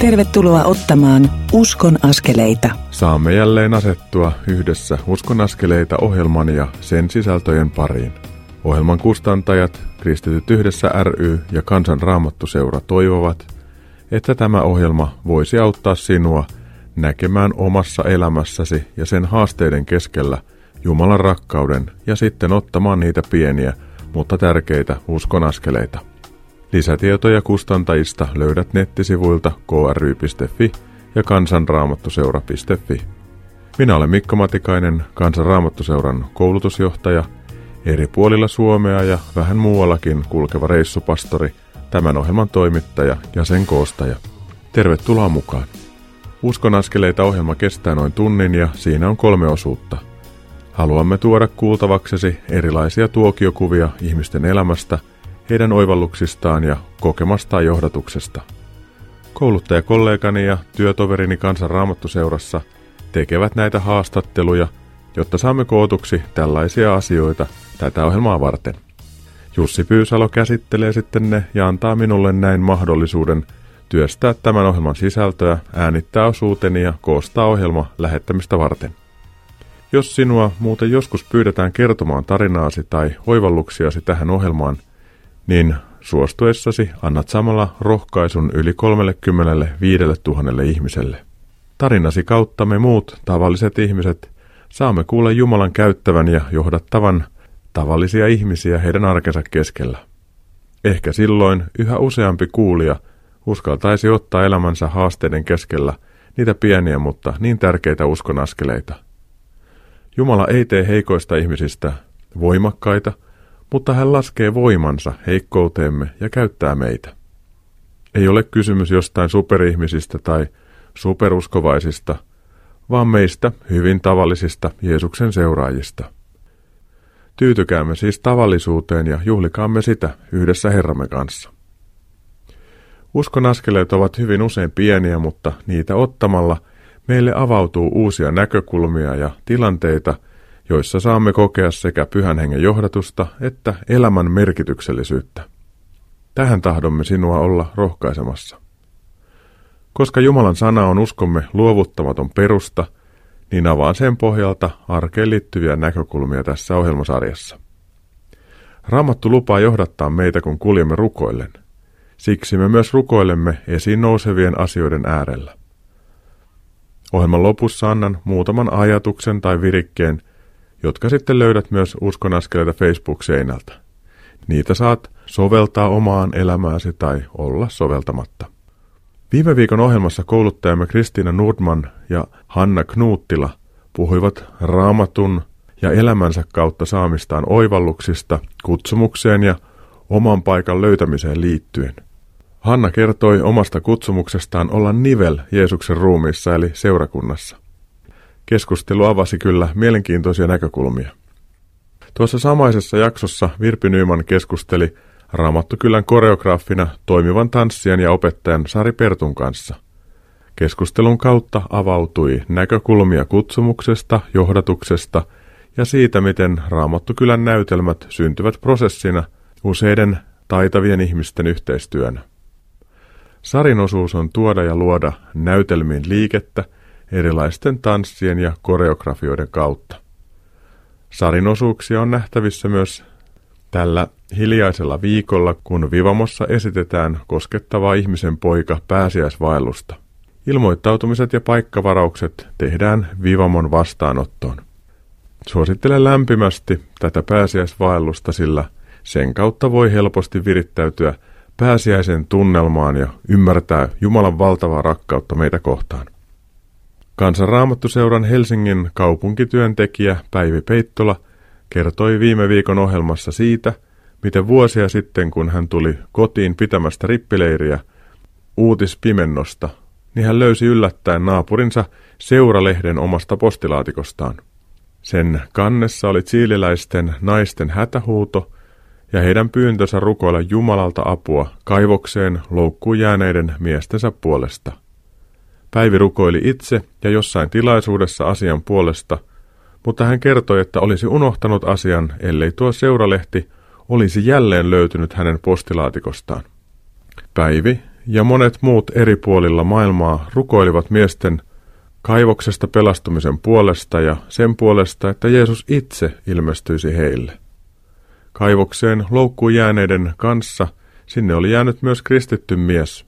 Tervetuloa ottamaan Uskon askeleita. Saamme jälleen asettua yhdessä Uskon askeleita ohjelman ja sen sisältöjen pariin. Ohjelman kustantajat, Kristityt yhdessä ry ja Kansan Raamattuseura toivovat, että tämä ohjelma voisi auttaa sinua näkemään omassa elämässäsi ja sen haasteiden keskellä Jumalan rakkauden ja sitten ottamaan niitä pieniä, mutta tärkeitä uskon askeleita. Lisätietoja kustantajista löydät nettisivuilta kry.fi ja kansanraamattuseura.fi. Minä olen Mikko Matikainen, Kansanraamattuseuran koulutusjohtaja, eri puolilla Suomea ja vähän muuallakin kulkeva reissupastori, tämän ohjelman toimittaja ja sen koostaja. Tervetuloa mukaan. Uskon askeleita ohjelma kestää noin tunnin ja siinä on kolme osuutta. Haluamme tuoda kuultavaksesi erilaisia tuokiokuvia ihmisten elämästä – heidän oivalluksistaan ja kokemastaan johdatuksesta. Kouluttajakollegani ja työtoverini Kansan Raamattuseurassa tekevät näitä haastatteluja, jotta saamme kootuksi tällaisia asioita tätä ohjelmaa varten. Jussi Pyysalo käsittelee sitten ne ja antaa minulle näin mahdollisuuden työstää tämän ohjelman sisältöä, äänittää osuuteni ja koostaa ohjelma lähettämistä varten. Jos sinua muuten joskus pyydetään kertomaan tarinaasi tai oivalluksiasi tähän ohjelmaan – niin suostuessasi annat samalla rohkaisun yli 35 000 ihmiselle. Tarinasi kautta me muut tavalliset ihmiset saamme kuulla Jumalan käyttävän ja johdattavan tavallisia ihmisiä heidän arkensa keskellä. Ehkä silloin yhä useampi kuulija uskaltaisi ottaa elämänsä haasteiden keskellä niitä pieniä, mutta niin tärkeitä uskonaskeleita. Jumala ei tee heikoista ihmisistä voimakkaita – mutta hän laskee voimansa heikkouteemme ja käyttää meitä. Ei ole kysymys jostain superihmisistä tai superuskovaisista, vaan meistä hyvin tavallisista Jeesuksen seuraajista. Tyytykäämme siis tavallisuuteen ja juhlikaamme sitä yhdessä Herramme kanssa. Uskon askeleet ovat hyvin usein pieniä, mutta niitä ottamalla meille avautuu uusia näkökulmia ja tilanteita – joissa saamme kokea sekä pyhän hengen johdatusta että elämän merkityksellisyyttä. Tähän tahdomme sinua olla rohkaisemassa. Koska Jumalan sana on uskomme luovuttamaton perusta, niin avaan sen pohjalta arkeen liittyviä näkökulmia tässä ohjelmasarjassa. Raamattu lupaa johdattaa meitä, kun kuljemme rukoillen. Siksi me myös rukoilemme esiin nousevien asioiden äärellä. Ohjelman lopussa annan muutaman ajatuksen tai virikkeen, jotka sitten löydät myös Uskon askeleita Facebook-seinältä. Niitä saat soveltaa omaan elämääsi tai olla soveltamatta. Viime viikon ohjelmassa kouluttajamme Kristiina Nordman ja Hanna Knuuttila puhuivat raamatun ja elämänsä kautta saamistaan oivalluksista, kutsumukseen ja oman paikan löytämiseen liittyen. Hanna kertoi omasta kutsumuksestaan olla nivel Jeesuksen ruumiissa eli seurakunnassa. Keskustelu avasi kyllä mielenkiintoisia näkökulmia. Tuossa samaisessa jaksossa Virpi Nyman keskusteli Raamattukylän koreograafina toimivan tanssijan ja opettajan Sari Pertun kanssa. Keskustelun kautta avautui näkökulmia kutsumuksesta, johdatuksesta ja siitä, miten Raamattukylän näytelmät syntyvät prosessina useiden taitavien ihmisten yhteistyönä. Sarin osuus on tuoda ja luoda näytelmiin liikettä – erilaisten tanssien ja koreografioiden kautta. Sarin osuuksia on nähtävissä myös tällä hiljaisella viikolla, kun Vivamossa esitetään koskettavaa ihmisen poika pääsiäisvaellusta. Ilmoittautumiset ja paikkavaraukset tehdään Vivamon vastaanottoon. Suosittelen lämpimästi tätä pääsiäisvaellusta, sillä sen kautta voi helposti virittäytyä pääsiäisen tunnelmaan ja ymmärtää Jumalan valtavaa rakkautta meitä kohtaan. Kansanraamattuseuran Helsingin kaupunkityöntekijä Päivi Peittola kertoi viime viikon ohjelmassa siitä, miten vuosia sitten, kun hän tuli kotiin pitämästä rippileiriä uutispimennosta, niin hän löysi yllättäen naapurinsa seuralehden omasta postilaatikostaan. Sen kannessa oli siililäisten naisten hätähuuto ja heidän pyyntönsä rukoilla Jumalalta apua kaivokseen loukkuun jääneiden miestensä puolesta. Päivi rukoili itse ja jossain tilaisuudessa asian puolesta, mutta hän kertoi, että olisi unohtanut asian, ellei tuo seuralehti olisi jälleen löytynyt hänen postilaatikostaan. Päivi ja monet muut eri puolilla maailmaa rukoilivat miesten kaivoksesta pelastumisen puolesta ja sen puolesta, että Jeesus itse ilmestyisi heille. Kaivokseen loukkuun jääneiden kanssa sinne oli jäänyt myös kristitty mies,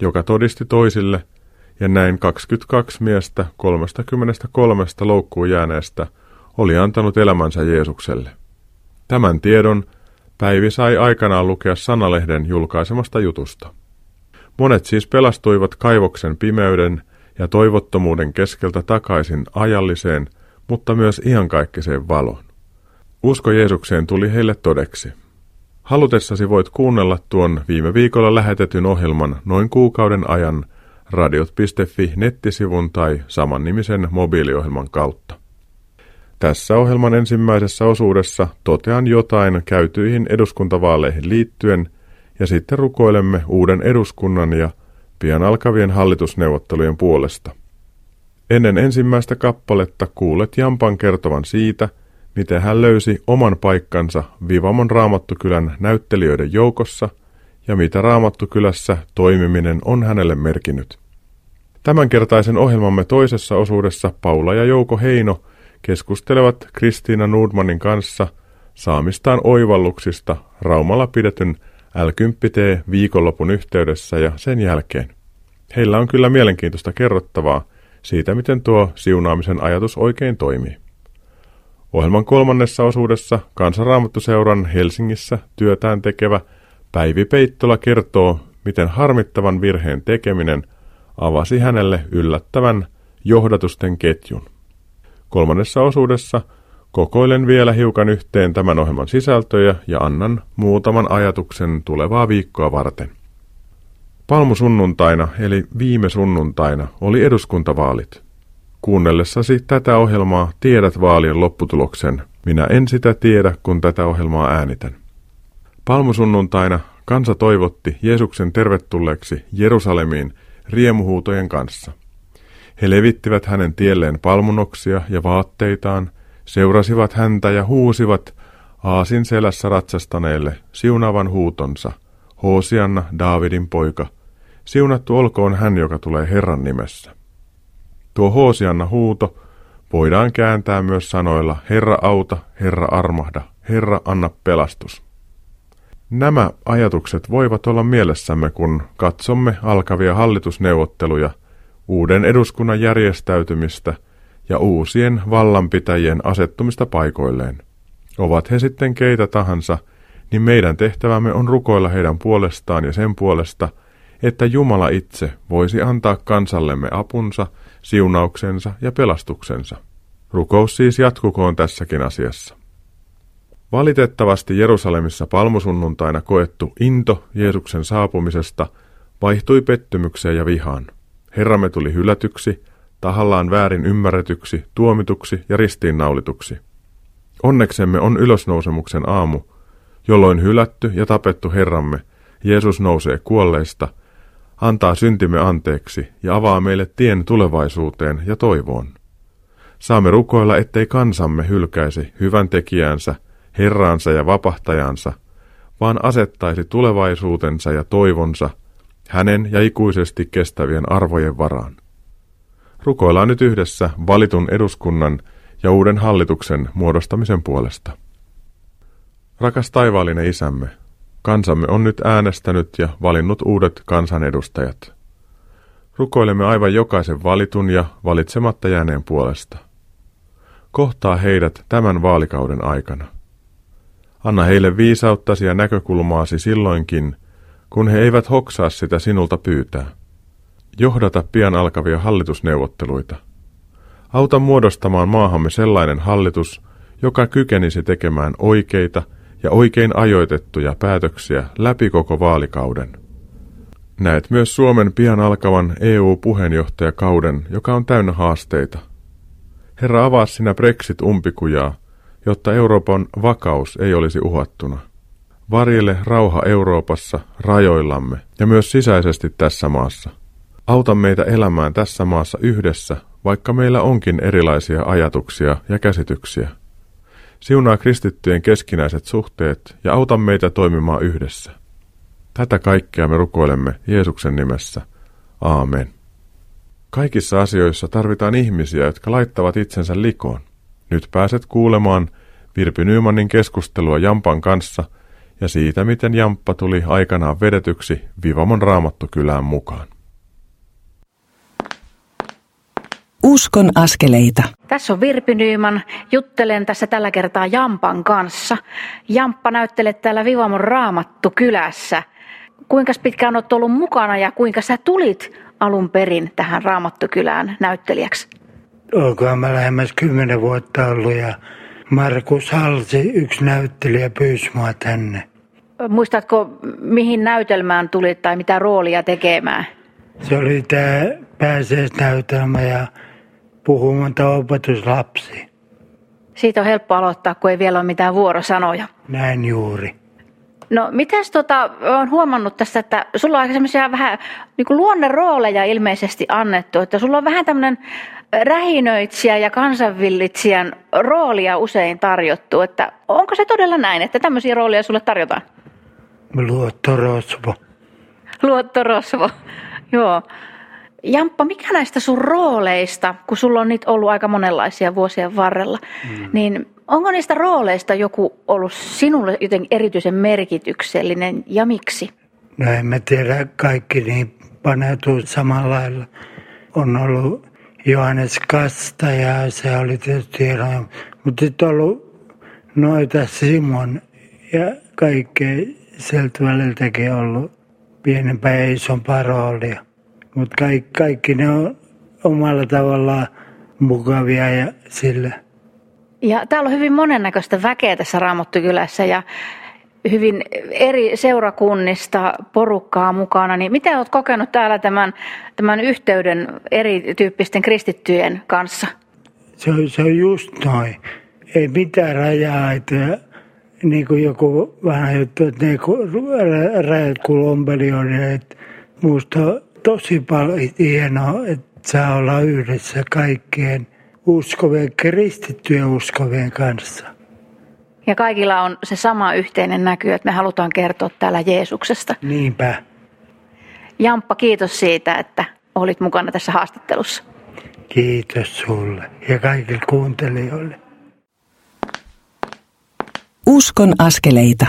joka todisti toisille, ja näin 22 miestä 33 loukkuun jääneestä oli antanut elämänsä Jeesukselle. Tämän tiedon Päivi sai aikanaan lukea sanalehden julkaisemasta jutusta. Monet siis pelastuivat kaivoksen pimeyden ja toivottomuuden keskeltä takaisin ajalliseen, mutta myös iankaikkiseen valoon. Usko Jeesukseen tuli heille todeksi. Halutessasi voit kuunnella tuon viime viikolla lähetetyn ohjelman noin kuukauden ajan radiot.fi nettisivun tai samannimisen mobiiliohjelman kautta. Tässä ohjelman ensimmäisessä osuudessa totean jotain käytyihin eduskuntavaaleihin liittyen ja sitten rukoilemme uuden eduskunnan ja pian alkavien hallitusneuvottelujen puolesta. Ennen ensimmäistä kappaletta kuulet Jampan kertovan siitä, miten hän löysi oman paikkansa Vivamon Raamattukylän näyttelijöiden joukossa ja mitä Raamattukylässä toimiminen on hänelle merkinnyt. Tämänkertaisen ohjelmamme toisessa osuudessa Paula ja Jouko Heino keskustelevat Kristiina Nordmanin kanssa saamistaan oivalluksista Raumalla pidetyn l viikonlopun yhteydessä ja sen jälkeen. Heillä on kyllä mielenkiintoista kerrottavaa siitä, miten tuo siunaamisen ajatus oikein toimii. Ohjelman kolmannessa osuudessa Kansanraamattuseuran Helsingissä työtään tekevä Päivi Peittola kertoo, miten harmittavan virheen tekeminen avasi hänelle yllättävän johdatusten ketjun. Kolmannessa osuudessa kokoilen vielä hiukan yhteen tämän ohjelman sisältöjä ja annan muutaman ajatuksen tulevaa viikkoa varten. Palmusunnuntaina eli viime sunnuntaina oli eduskuntavaalit. Kuunnellessasi tätä ohjelmaa tiedät vaalien lopputuloksen. Minä en sitä tiedä, kun tätä ohjelmaa äänitän. Palmusunnuntaina kansa toivotti Jeesuksen tervetulleeksi Jerusalemiin riemuhuutojen kanssa. He levittivät hänen tielleen palmunoksia ja vaatteitaan, seurasivat häntä ja huusivat aasin selässä ratsastaneelle siunavan huutonsa, Hoosianna, Daavidin poika, siunattu olkoon hän, joka tulee Herran nimessä. Tuo Hoosianna huuto voidaan kääntää myös sanoilla Herra auta, Herra armahda, Herra anna pelastus. Nämä ajatukset voivat olla mielessämme, kun katsomme alkavia hallitusneuvotteluja, uuden eduskunnan järjestäytymistä ja uusien vallanpitäjien asettumista paikoilleen. Ovat he sitten keitä tahansa, niin meidän tehtävämme on rukoilla heidän puolestaan ja sen puolesta, että Jumala itse voisi antaa kansallemme apunsa, siunauksensa ja pelastuksensa. Rukous siis jatkukoon tässäkin asiassa. Valitettavasti Jerusalemissa palmusunnuntaina koettu into Jeesuksen saapumisesta vaihtui pettymykseen ja vihaan. Herramme tuli hylätyksi, tahallaan väärin ymmärretyksi, tuomituksi ja ristiinnaulituksi. Onneksemme on ylösnousemuksen aamu, jolloin hylätty ja tapettu Herramme, Jeesus nousee kuolleista, antaa syntimme anteeksi ja avaa meille tien tulevaisuuteen ja toivoon. Saamme rukoilla, ettei kansamme hylkäisi hyvän tekijänsä, Herraansa ja vapahtajansa, vaan asettaisi tulevaisuutensa ja toivonsa hänen ja ikuisesti kestävien arvojen varaan. Rukoillaan nyt yhdessä valitun eduskunnan ja uuden hallituksen muodostamisen puolesta. Rakas taivaallinen isämme, kansamme on nyt äänestänyt ja valinnut uudet kansanedustajat. Rukoilemme aivan jokaisen valitun ja valitsematta jääneen puolesta. Kohtaa heidät tämän vaalikauden aikana. Anna heille viisauttasi ja näkökulmaasi silloinkin, kun he eivät hoksaa sitä sinulta pyytää. Johdata pian alkavia hallitusneuvotteluita. Auta muodostamaan maahamme sellainen hallitus, joka kykenisi tekemään oikeita ja oikein ajoitettuja päätöksiä läpi koko vaalikauden. Näet myös Suomen pian alkavan EU-puheenjohtajakauden, joka on täynnä haasteita. Herra, avaa sinä Brexit-umpikujaa, jotta Euroopan vakaus ei olisi uhattuna. Varjele rauha Euroopassa, rajoillamme ja myös sisäisesti tässä maassa. Auta meitä elämään tässä maassa yhdessä, vaikka meillä onkin erilaisia ajatuksia ja käsityksiä. Siunaa kristittyjen keskinäiset suhteet ja auta meitä toimimaan yhdessä. Tätä kaikkea me rukoilemme Jeesuksen nimessä. Aamen. Kaikissa asioissa tarvitaan ihmisiä, jotka laittavat itsensä likoon. Nyt pääset kuulemaan Virpi Nymanin keskustelua Jampan kanssa ja siitä, miten Jamppa tuli aikanaan vedetyksi Vivamon raamattukylään mukaan. Uskon askeleita. Tässä on Virpi Nyyman. Juttelen tässä tällä kertaa Jampan kanssa. Jamppa näyttelee täällä Vivamon raamattu kylässä. Kuinka pitkään olet ollut mukana ja kuinka sä tulit alun perin tähän raamattukylään näyttelijäksi? Onkohan mä lähemmäs kymmenen vuotta ollut ja Markus Halsi, yksi näyttelijä, pyysi mua tänne. Muistatko, mihin näytelmään tulit tai mitä roolia tekemään? Se oli tämä pääsiäisnäytelmä ja puhumatta opetuslapsi. Siitä on helppo aloittaa, kun ei vielä ole mitään vuorosanoja. Näin juuri. No mitäs tota, olen huomannut tässä, että sulla on aika semmoisia vähän niin kuin luonnerooleja ilmeisesti annettu, että sulla on vähän tämmöinen rähinöitsijä ja kansanvillitsijän roolia usein tarjottu, että onko se todella näin, että tämmöisiä rooleja sulle tarjotaan? Luottorosvo. Luottorosvo, joo. Jamppa, mikä näistä sun rooleista, kun sulla on niitä ollut aika monenlaisia vuosien varrella, mm. niin onko niistä rooleista joku ollut sinulle jotenkin erityisen merkityksellinen ja miksi? No en mä tiedä, kaikki niin paneutuu samalla lailla. On ollut Johannes Kasta ja se oli tietysti hieno, mutta sitten on ollut noita Simon ja kaikkea sieltä väliltäkin ollut pienempää ja isompaa roolia. Mutta kaikki, kaikki ne on omalla tavallaan mukavia ja sillä. Ja täällä on hyvin monennäköistä väkeä tässä Raamattukylässä ja hyvin eri seurakunnista porukkaa mukana. Niin miten olet kokenut täällä tämän, tämän yhteyden erityyppisten kristittyjen kanssa? Se on, se on just noin. Ei mitään rajaa, että niin kuin joku vähän juttu, että ne rajat kuin. Että musta on tosi paljon hienoa, että saa olla yhdessä kaikkien uskovien, kristittyjen uskovien kanssa. Ja kaikilla on se sama yhteinen näky, että me halutaan kertoa täällä Jeesuksesta. Niinpä. Jamppa, kiitos siitä, että olit mukana tässä haastattelussa. Kiitos sulle ja kaikille kuuntelijoille. Uskon askeleita.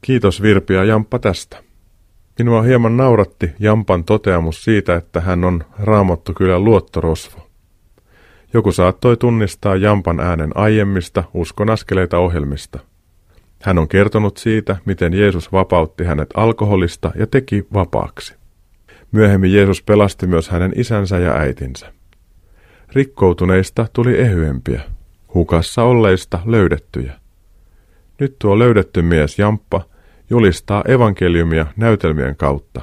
Kiitos Virpi ja Jamppa tästä. Minua hieman nauratti Jampan toteamus siitä, että hän on raamattu kyllä luottorosvo. Joku saattoi tunnistaa Jampan äänen aiemmista uskon askeleita ohjelmista. Hän on kertonut siitä, miten Jeesus vapautti hänet alkoholista ja teki vapaaksi. Myöhemmin Jeesus pelasti myös hänen isänsä ja äitinsä. Rikkoutuneista tuli ehyempiä, hukassa olleista löydettyjä. Nyt tuo löydetty mies Jamppa julistaa evankeliumia näytelmien kautta.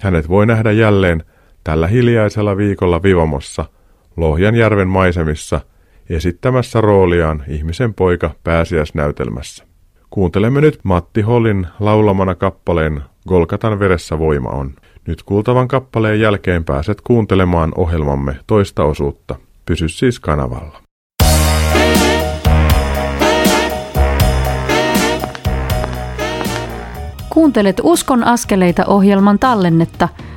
Hänet voi nähdä jälleen tällä hiljaisella viikolla Vivamossa – Lohjanjärven maisemissa esittämässä rooliaan ihmisen poika pääsiäisnäytelmässä. Kuuntelemme nyt Matti Hollin laulamana kappaleen Golkatan veressä voima on. Nyt kuultavan kappaleen jälkeen pääset kuuntelemaan ohjelmamme toista osuutta. Pysy siis kanavalla. Kuuntelet Uskon askeleita ohjelman tallennetta –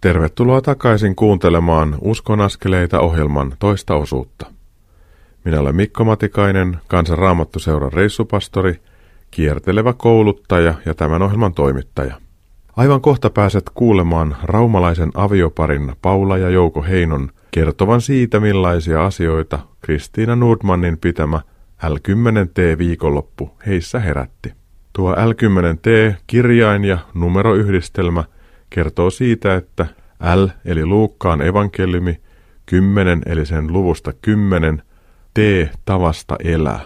Tervetuloa takaisin kuuntelemaan Uskon askeleita ohjelman toista osuutta. Minä olen Mikko Matikainen, Kansan Raamattuseuran reissupastori, kiertelevä kouluttaja ja tämän ohjelman toimittaja. Aivan kohta pääset kuulemaan raumalaisen avioparin Paula ja Jouko Heinon kertovan siitä, millaisia asioita Kristiina Nordmannin pitämä L10T-viikonloppu heissä herätti. Tuo L10T, kirjain ja numeroyhdistelmä – kertoo siitä, että L eli Luukkaan evankeliumi, 10 eli sen luvusta 10, T tavasta elää.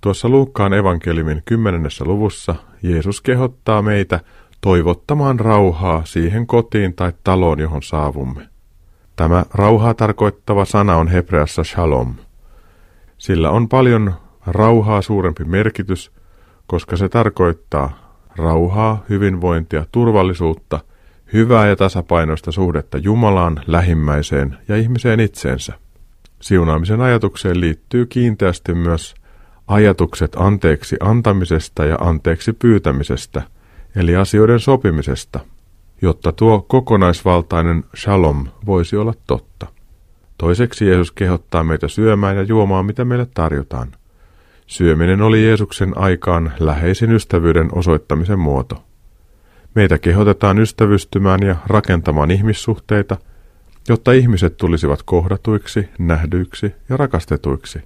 Tuossa Luukkaan evankeliumin kymmenennessä luvussa Jeesus kehottaa meitä toivottamaan rauhaa siihen kotiin tai taloon, johon saavumme. Tämä rauhaa tarkoittava sana on hebreassa shalom. Sillä on paljon rauhaa suurempi merkitys, koska se tarkoittaa rauhaa, hyvinvointia, turvallisuutta, hyvää ja tasapainoista suhdetta Jumalaan, lähimmäiseen ja ihmiseen itseensä. Siunaamisen ajatukseen liittyy kiinteästi myös ajatukset anteeksi antamisesta ja anteeksi pyytämisestä, eli asioiden sopimisesta, jotta tuo kokonaisvaltainen shalom voisi olla totta. Toiseksi Jeesus kehottaa meitä syömään ja juomaan, mitä meille tarjotaan. Syöminen oli Jeesuksen aikaan läheisin ystävyyden osoittamisen muoto. Meitä kehotetaan ystävystymään ja rakentamaan ihmissuhteita, jotta ihmiset tulisivat kohdatuiksi, nähdyiksi ja rakastetuiksi.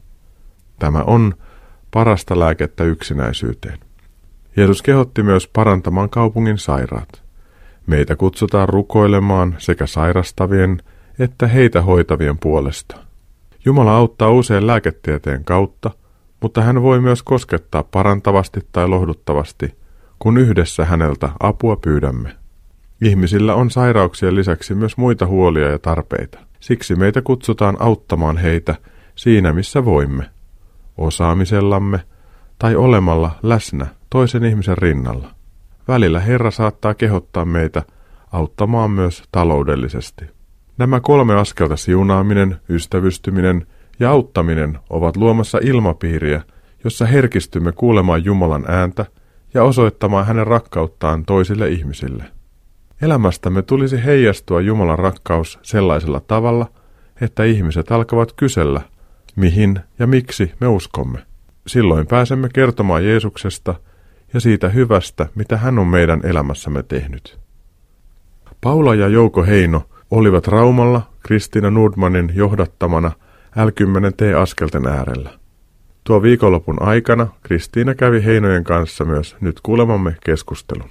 Tämä on parasta lääkettä yksinäisyyteen. Jeesus kehotti myös parantamaan kaupungin sairaat. Meitä kutsutaan rukoilemaan sekä sairastavien että heitä hoitavien puolesta. Jumala auttaa usein lääketieteen kautta, mutta hän voi myös koskettaa parantavasti tai lohduttavasti, kun yhdessä häneltä apua pyydämme. Ihmisillä on sairauksien lisäksi myös muita huolia ja tarpeita. Siksi meitä kutsutaan auttamaan heitä siinä, missä voimme, osaamisellamme tai olemalla läsnä toisen ihmisen rinnalla. Välillä Herra saattaa kehottaa meitä auttamaan myös taloudellisesti. Nämä kolme askelta siunaaminen, ystävystyminen ja auttaminen ovat luomassa ilmapiiriä, jossa herkistymme kuulemaan Jumalan ääntä ja osoittamaan hänen rakkauttaan toisille ihmisille. Elämästämme tulisi heijastua Jumalan rakkaus sellaisella tavalla, että ihmiset alkavat kysellä, mihin ja miksi me uskomme. Silloin pääsemme kertomaan Jeesuksesta ja siitä hyvästä, mitä hän on meidän elämässämme tehnyt. Paula ja Jouko Heino olivat Raumalla Kristiina Nordmanin johdattamana L10T-askelten äärellä. Tuo viikonlopun aikana Kristiina kävi Heinojen kanssa myös nyt kuulemamme keskustelun.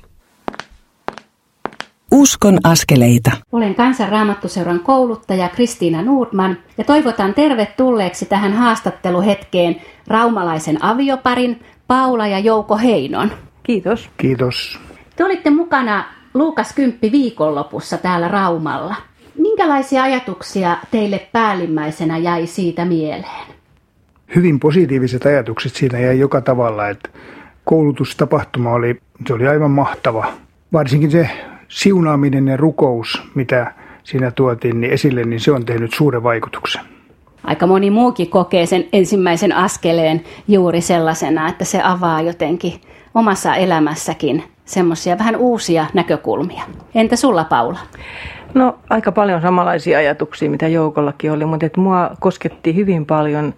Uskon askeleita. Olen kansanraamattuseuran kouluttaja Kristiina Nordman ja toivotan tervetulleeksi tähän haastatteluhetkeen raumalaisen avioparin Paula ja Jouko Heinon. Kiitos. Kiitos. Te olitte mukana Luukas 10 viikonlopussa täällä Raumalla. Minkälaisia ajatuksia teille päällimmäisenä jäi siitä mieleen? Hyvin positiiviset ajatukset siinä jäi joka tavalla, että koulutustapahtuma oli, se oli aivan mahtava. Varsinkin se siunaaminen ja rukous, mitä siinä tuotiin niin esille, niin se on tehnyt suuren vaikutuksen. Aika moni muukin kokee sen ensimmäisen askeleen juuri sellaisena, että se avaa jotenkin omassa elämässäkin semmoisia vähän uusia näkökulmia. Entä sulla Paula? No aika paljon samanlaisia ajatuksia, mitä joukollakin oli, mutta että mua kosketti hyvin paljon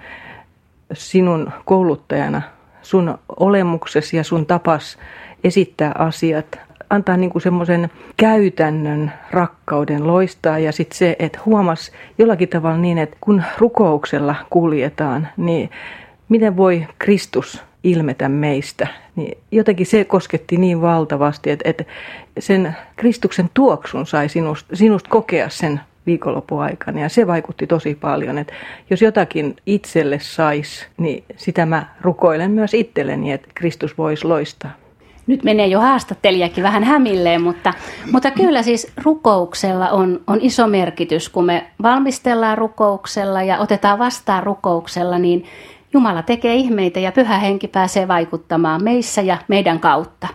sinun kouluttajana, sun olemuksesi ja sun tapas esittää asiat antaa niin kuin semmoisen käytännön rakkauden loistaa ja sitten se, että huomas jollakin tavalla niin, että kun rukouksella kuljetaan, niin miten voi Kristus ilmetä meistä, niin jotenkin se kosketti niin valtavasti, että, että sen Kristuksen tuoksun sai sinusta, sinusta kokea sen viikonloppuaikana ja se vaikutti tosi paljon, että jos jotakin itselle sais, niin sitä mä rukoilen myös itselleni, että Kristus voisi loistaa nyt menee jo haastattelijakin vähän hämilleen, mutta, mutta kyllä siis rukouksella on, on iso merkitys. Kun me valmistellaan rukouksella ja otetaan vastaan rukouksella, niin Jumala tekee ihmeitä ja pyhä henki pääsee vaikuttamaan meissä ja meidän kautta.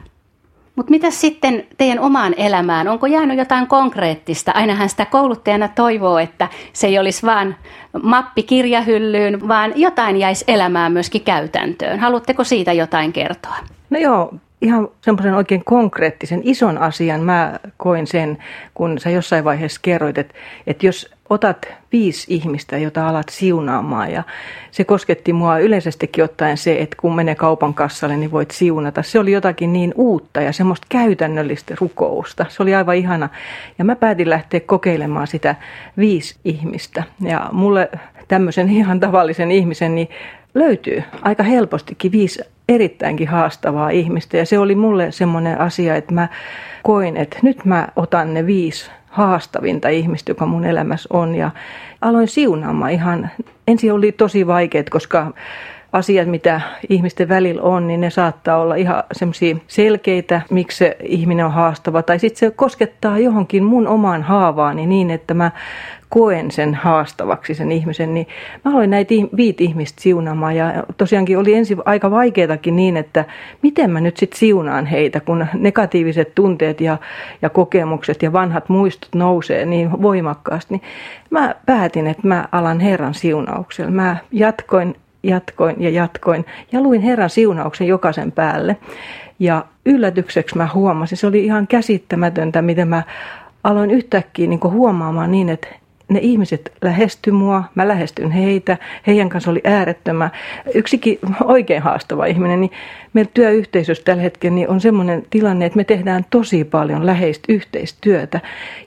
Mutta mitä sitten teidän omaan elämään? Onko jäänyt jotain konkreettista? Ainahan sitä kouluttajana toivoo, että se ei olisi vain mappi kirjahyllyyn, vaan jotain jäisi elämään myöskin käytäntöön. Haluatteko siitä jotain kertoa? No joo, ihan semmoisen oikein konkreettisen ison asian mä koin sen, kun sä jossain vaiheessa kerroit, että, että jos otat viisi ihmistä, jota alat siunaamaan ja se kosketti mua yleisestikin ottaen se, että kun menee kaupan kassalle, niin voit siunata. Se oli jotakin niin uutta ja semmoista käytännöllistä rukousta. Se oli aivan ihana. Ja mä päätin lähteä kokeilemaan sitä viisi ihmistä. Ja mulle tämmöisen ihan tavallisen ihmisen, niin löytyy aika helpostikin viisi erittäinkin haastavaa ihmistä. Ja se oli mulle semmoinen asia, että mä koin, että nyt mä otan ne viisi haastavinta ihmistä, joka mun elämässä on. Ja aloin siunaamaan ihan, ensin oli tosi vaikeet, koska asiat, mitä ihmisten välillä on, niin ne saattaa olla ihan semmoisia selkeitä, miksi se ihminen on haastava. Tai sitten se koskettaa johonkin mun omaan haavaani niin, että mä koen sen haastavaksi sen ihmisen, niin mä aloin näitä viit ihmistä siunaamaan ja tosiaankin oli ensin aika vaikeatakin niin, että miten mä nyt sitten siunaan heitä, kun negatiiviset tunteet ja, ja kokemukset ja vanhat muistot nousee niin voimakkaasti, niin mä päätin, että mä alan Herran siunauksella. Mä jatkoin, jatkoin ja jatkoin ja luin Herran siunauksen jokaisen päälle. Ja yllätykseksi mä huomasin, se oli ihan käsittämätöntä, miten mä aloin yhtäkkiä niin huomaamaan niin, että ne ihmiset lähesty mua, mä lähestyn heitä, heidän kanssa oli äärettömän. Yksikin oikein haastava ihminen, niin meillä työyhteisössä tällä hetkellä niin on semmoinen tilanne, että me tehdään tosi paljon läheistä yhteistyötä.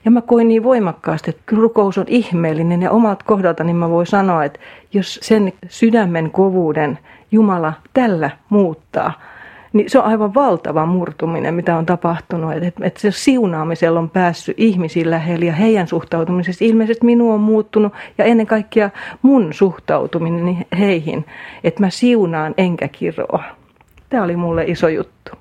Ja mä koin niin voimakkaasti, että rukous on ihmeellinen ja omalta kohdalta niin mä voin sanoa, että jos sen sydämen kovuuden Jumala tällä muuttaa – niin se on aivan valtava murtuminen, mitä on tapahtunut. Että et se siunaamisella on päässyt ihmisiin lähelle ja heidän suhtautumisessa. Ilmeisesti minua on muuttunut ja ennen kaikkea mun suhtautuminen heihin. Että mä siunaan enkä kiroa. Tämä oli mulle iso juttu.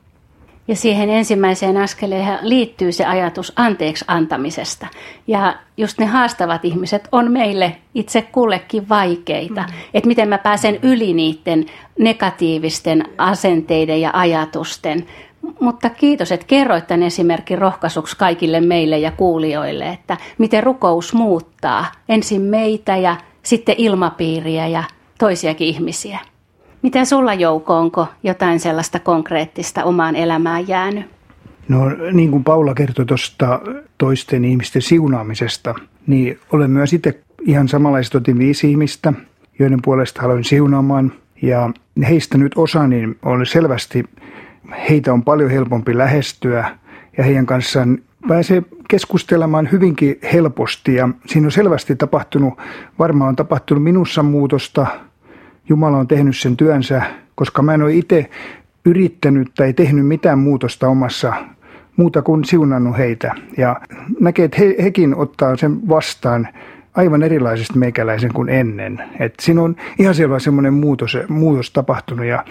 Ja siihen ensimmäiseen askeleen liittyy se ajatus anteeksi antamisesta. Ja just ne haastavat ihmiset on meille itse kullekin vaikeita. Mm. Että miten mä pääsen yli niiden negatiivisten asenteiden ja ajatusten. Mutta kiitos, että kerroit tämän esimerkin rohkaisuksi kaikille meille ja kuulijoille, että miten rukous muuttaa ensin meitä ja sitten ilmapiiriä ja toisiakin ihmisiä. Miten sulla Jouko, onko jotain sellaista konkreettista omaan elämään jäänyt? No niin kuin Paula kertoi tuosta toisten ihmisten siunaamisesta, niin olen myös itse ihan samanlaista otin viisi ihmistä, joiden puolesta haluan siunaamaan. Ja heistä nyt osa, niin on selvästi, heitä on paljon helpompi lähestyä ja heidän kanssaan pääsee keskustelemaan hyvinkin helposti ja siinä on selvästi tapahtunut, varmaan on tapahtunut minussa muutosta, Jumala on tehnyt sen työnsä, koska mä en ole itse yrittänyt tai tehnyt mitään muutosta omassa muuta kuin siunannut heitä. Ja näkee, että he, hekin ottaa sen vastaan aivan erilaisesti meikäläisen kuin ennen. Et siinä on ihan selvä semmoinen muutos, muutos tapahtunut ja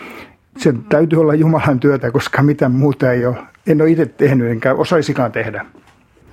se täytyy olla Jumalan työtä, koska mitään muuta ei ole. En ole itse tehnyt enkä osaisikaan tehdä.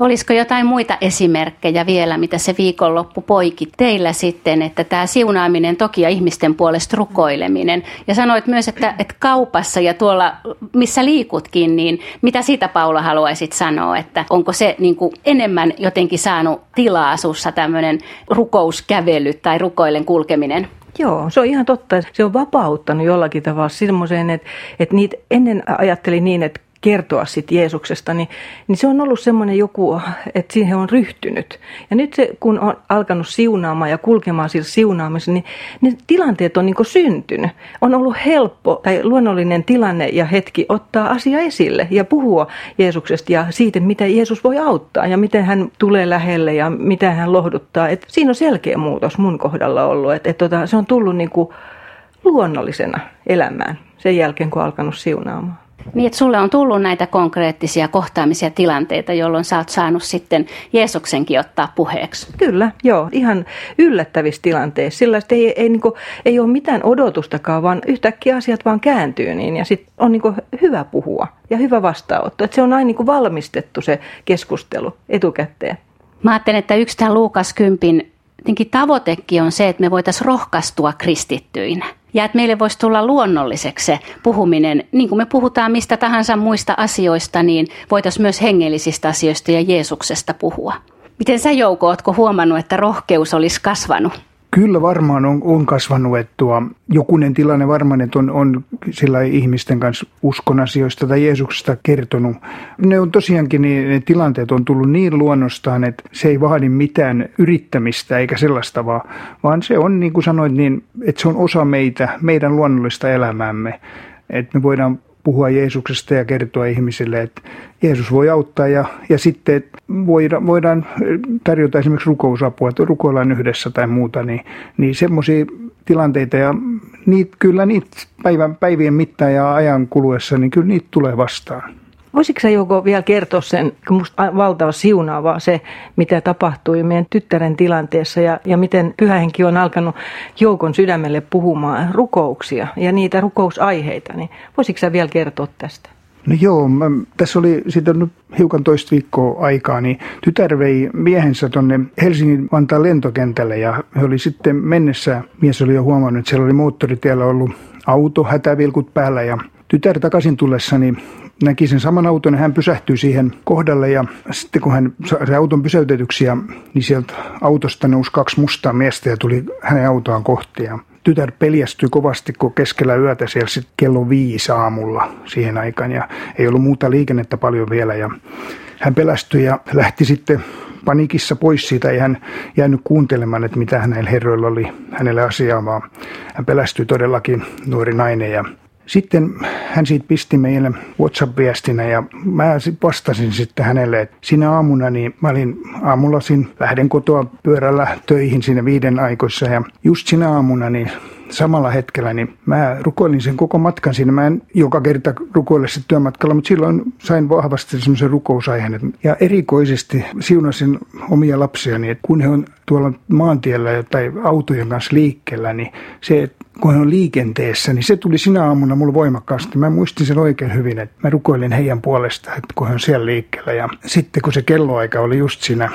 Olisiko jotain muita esimerkkejä vielä, mitä se viikonloppu poiki teillä sitten, että tämä siunaaminen toki ja ihmisten puolesta rukoileminen. Ja sanoit myös, että, että kaupassa ja tuolla, missä liikutkin, niin mitä siitä Paula haluaisit sanoa, että onko se niin kuin enemmän jotenkin saanut tilaa sussa tämmöinen rukouskävely tai rukoilen kulkeminen? Joo, se on ihan totta. Se on vapauttanut jollakin tavalla semmoiseen, että, että niitä ennen ajattelin niin, että kertoa sit Jeesuksesta, niin, niin se on ollut semmoinen joku, että siihen on ryhtynyt. Ja nyt se, kun on alkanut siunaamaan ja kulkemaan sillä siunaamisessa, niin ne tilanteet on niin syntynyt. On ollut helppo tai luonnollinen tilanne ja hetki ottaa asia esille ja puhua Jeesuksesta ja siitä, miten Jeesus voi auttaa ja miten hän tulee lähelle ja miten hän lohduttaa. Et siinä on selkeä muutos mun kohdalla ollut, että et tota, se on tullut niin luonnollisena elämään sen jälkeen, kun alkanut siunaamaan. Niin, että sulle on tullut näitä konkreettisia kohtaamisia tilanteita, jolloin sä oot saanut sitten Jeesuksenkin ottaa puheeksi. Kyllä, joo. Ihan yllättävissä tilanteissa. Sillä ei, ei, niin kuin, ei ole mitään odotustakaan, vaan yhtäkkiä asiat vaan kääntyy niin. Ja sitten on niin kuin, hyvä puhua ja hyvä vastaanotto. Että se on aina niin kuin valmistettu se keskustelu etukäteen. Mä ajattelen, että yksi tämä Luukas Kympin tavoitekin on se, että me voitaisiin rohkaistua kristittyinä ja että meille voisi tulla luonnolliseksi se puhuminen, niin kuin me puhutaan mistä tahansa muista asioista, niin voitaisiin myös hengellisistä asioista ja Jeesuksesta puhua. Miten sä Jouko, ootko huomannut, että rohkeus olisi kasvanut? Kyllä varmaan on, on kasvanut, että tuo, jokunen tilanne varmaan, että on, on sillä ihmisten kanssa uskon asioista tai Jeesuksesta kertonut. Ne on tosiaankin, niin, ne tilanteet on tullut niin luonnostaan, että se ei vaadi mitään yrittämistä eikä sellaista vaan, vaan se on niin kuin sanoit, niin, että se on osa meitä, meidän luonnollista elämäämme. Että me voidaan puhua Jeesuksesta ja kertoa ihmisille, että Jeesus voi auttaa ja, ja sitten voidaan, voidaan tarjota esimerkiksi rukousapua, että rukoillaan yhdessä tai muuta, niin, niin semmoisia tilanteita ja niitä, kyllä niitä päivän, päivien mittaan ja ajan kuluessa, niin kyllä niitä tulee vastaan. Voisitko sä Jouko vielä kertoa sen, kun musta valtava siunaavaa se, mitä tapahtui meidän tyttären tilanteessa ja, ja miten pyhähenki on alkanut Joukon sydämelle puhumaan rukouksia ja niitä rukousaiheita, niin voisitko sä vielä kertoa tästä? No joo, mä, tässä oli sitten nyt hiukan toista viikkoa aikaa, niin tytär vei miehensä tuonne Helsingin Vantaan lentokentälle ja he oli sitten mennessä, mies oli jo huomannut, että siellä oli moottoritiellä ollut auto, hätävilkut päällä ja tytär takaisin tullessani näki sen saman auton ja hän pysähtyi siihen kohdalle ja sitten kun hän sai auton pysäytetyksi, niin sieltä autosta nousi kaksi mustaa miestä ja tuli hänen autoaan kohti ja tytär peljästyi kovasti, kun keskellä yötä siellä sitten kello viisi aamulla siihen aikaan ja ei ollut muuta liikennettä paljon vielä ja hän pelästyi ja lähti sitten panikissa pois siitä, ei hän jäänyt kuuntelemaan, että mitä hänellä herroilla oli hänelle asiaa, vaan hän pelästyi todellakin nuori nainen ja sitten hän siitä pisti meille WhatsApp-viestinä ja mä vastasin sitten hänelle, että sinä aamuna niin mä olin aamulla lähden kotoa pyörällä töihin siinä viiden aikoissa ja just sinä aamuna niin samalla hetkellä, niin mä rukoilin sen koko matkan siinä. Mä en joka kerta rukoile se työmatkalla, mutta silloin sain vahvasti semmoisen rukousaiheen. Ja erikoisesti siunasin omia lapsiani, että kun he on tuolla maantiellä tai autojen kanssa liikkeellä, niin se, että kun he on liikenteessä, niin se tuli sinä aamuna mulle voimakkaasti. Mä muistin sen oikein hyvin, että mä rukoilin heidän puolestaan, että kun he on siellä liikkeellä. Ja sitten kun se kelloaika oli just siinä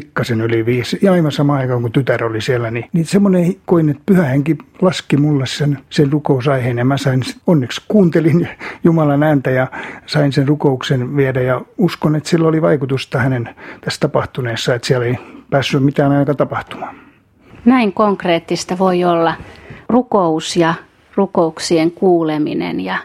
pikkasen yli viisi, ja aivan sama aikaan kun tytär oli siellä, niin, niin semmoinen koin, että pyhä henki laski mulle sen, sen rukousaiheen, ja mä sain, onneksi kuuntelin Jumalan ääntä ja sain sen rukouksen viedä, ja uskon, että sillä oli vaikutusta hänen tässä tapahtuneessa, että siellä ei päässyt mitään aika tapahtumaan. Näin konkreettista voi olla rukous ja rukouksien kuuleminen ja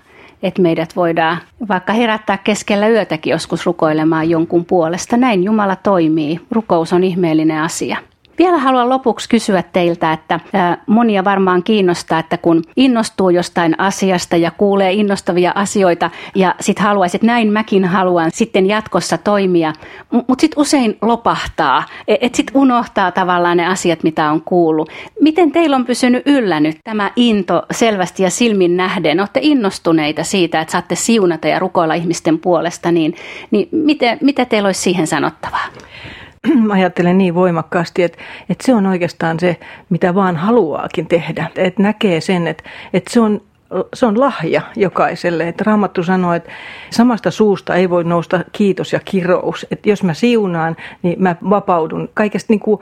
että meidät voidaan vaikka herättää keskellä yötäkin joskus rukoilemaan jonkun puolesta. Näin Jumala toimii. Rukous on ihmeellinen asia. Vielä haluan lopuksi kysyä teiltä, että monia varmaan kiinnostaa, että kun innostuu jostain asiasta ja kuulee innostavia asioita ja sitten haluaisit, että näin mäkin haluan sitten jatkossa toimia, mutta sitten usein lopahtaa, e, että sitten unohtaa tavallaan ne asiat, mitä on kuullut. Miten teillä on pysynyt yllä nyt tämä into selvästi ja silmin nähden? Olette innostuneita siitä, että saatte siunata ja rukoilla ihmisten puolesta, niin, niin miten, mitä teillä olisi siihen sanottavaa? ajattelen niin voimakkaasti, että, että se on oikeastaan se, mitä vaan haluaakin tehdä. Että näkee sen, että, että se on se on lahja jokaiselle. Että Raamattu sanoo, että samasta suusta ei voi nousta kiitos ja kirous. Että jos mä siunaan, niin mä vapaudun kaikesta niin kuin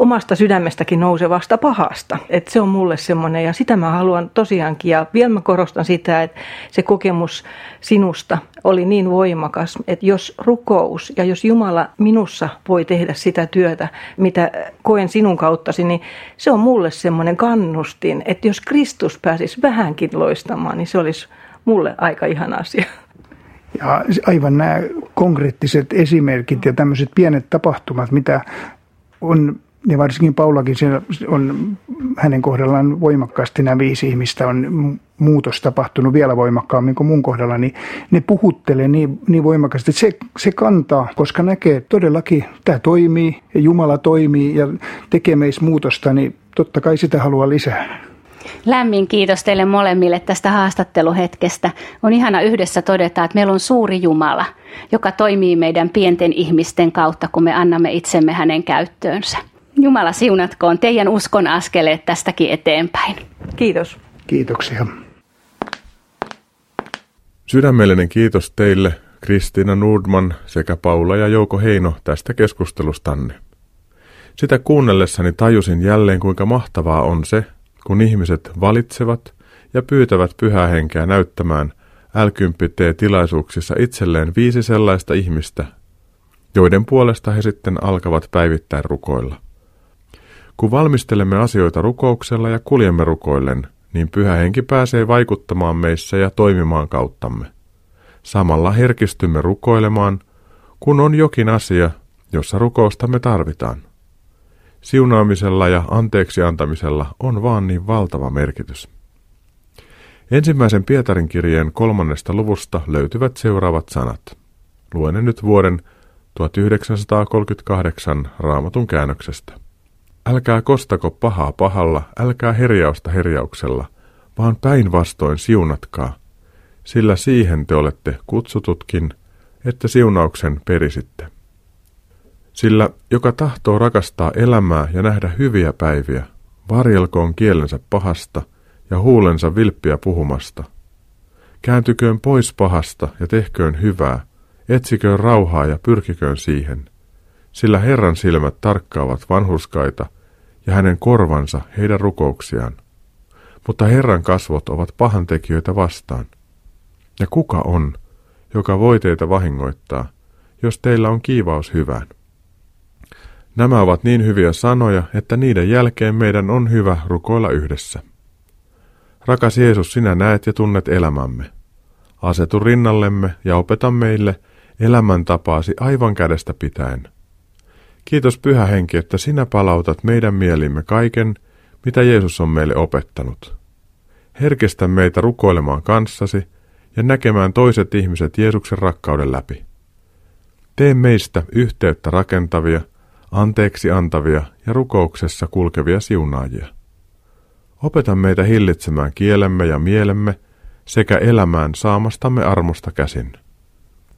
omasta sydämestäkin nousevasta pahasta. Että se on mulle semmoinen ja sitä mä haluan tosiaankin. Ja vielä mä korostan sitä, että se kokemus sinusta oli niin voimakas, että jos rukous ja jos Jumala minussa voi tehdä sitä työtä, mitä koen sinun kauttasi, niin se on mulle semmoinen kannustin, että jos Kristus pääsisi vähänkin loistamaan, niin se olisi mulle aika ihana asia. Ja aivan nämä konkreettiset esimerkit ja tämmöiset pienet tapahtumat, mitä on ja varsinkin Paulakin siellä on hänen kohdallaan voimakkaasti nämä viisi ihmistä on muutos tapahtunut vielä voimakkaammin kuin mun kohdalla, niin ne puhuttelee niin, niin voimakkaasti, että se, se kantaa, koska näkee, että todellakin tämä toimii ja Jumala toimii ja tekee meissä muutosta, niin totta kai sitä haluaa lisää. Lämmin kiitos teille molemmille tästä haastatteluhetkestä. On ihana yhdessä todeta, että meillä on suuri Jumala, joka toimii meidän pienten ihmisten kautta, kun me annamme itsemme hänen käyttöönsä. Jumala siunatkoon teidän uskon askeleet tästäkin eteenpäin. Kiitos. Kiitoksia. Sydämellinen kiitos teille, Kristiina Nordman sekä Paula ja Jouko Heino tästä keskustelustanne. Sitä kuunnellessani tajusin jälleen, kuinka mahtavaa on se, kun ihmiset valitsevat ja pyytävät pyhää henkeä näyttämään l tilaisuuksissa itselleen viisi sellaista ihmistä, joiden puolesta he sitten alkavat päivittäin rukoilla. Kun valmistelemme asioita rukouksella ja kuljemme rukoillen, niin pyhä henki pääsee vaikuttamaan meissä ja toimimaan kauttamme. Samalla herkistymme rukoilemaan, kun on jokin asia, jossa rukoustamme tarvitaan. Siunaamisella ja anteeksi antamisella on vaan niin valtava merkitys. Ensimmäisen Pietarin kirjeen kolmannesta luvusta löytyvät seuraavat sanat. Luen ne nyt vuoden 1938 raamatun käännöksestä. Älkää kostako pahaa pahalla, älkää herjausta herjauksella, vaan päinvastoin siunatkaa, sillä siihen te olette kutsututkin, että siunauksen perisitte. Sillä joka tahtoo rakastaa elämää ja nähdä hyviä päiviä, varjelkoon kielensä pahasta ja huulensa vilppiä puhumasta. Kääntyköön pois pahasta ja tehköön hyvää, etsiköön rauhaa ja pyrkiköön siihen, sillä Herran silmät tarkkaavat vanhurskaita ja hänen korvansa heidän rukouksiaan. Mutta Herran kasvot ovat pahantekijöitä vastaan. Ja kuka on, joka voi teitä vahingoittaa, jos teillä on kiivaus hyvään? Nämä ovat niin hyviä sanoja, että niiden jälkeen meidän on hyvä rukoilla yhdessä. Rakas Jeesus, sinä näet ja tunnet elämämme. Asetu rinnallemme ja opeta meille elämäntapaasi aivan kädestä pitäen. Kiitos Pyhä Henki, että sinä palautat meidän mielimme kaiken, mitä Jeesus on meille opettanut. Herkistä meitä rukoilemaan kanssasi ja näkemään toiset ihmiset Jeesuksen rakkauden läpi. Tee meistä yhteyttä rakentavia, anteeksi antavia ja rukouksessa kulkevia siunaajia. Opeta meitä hillitsemään kielemme ja mielemme sekä elämään saamastamme armosta käsin.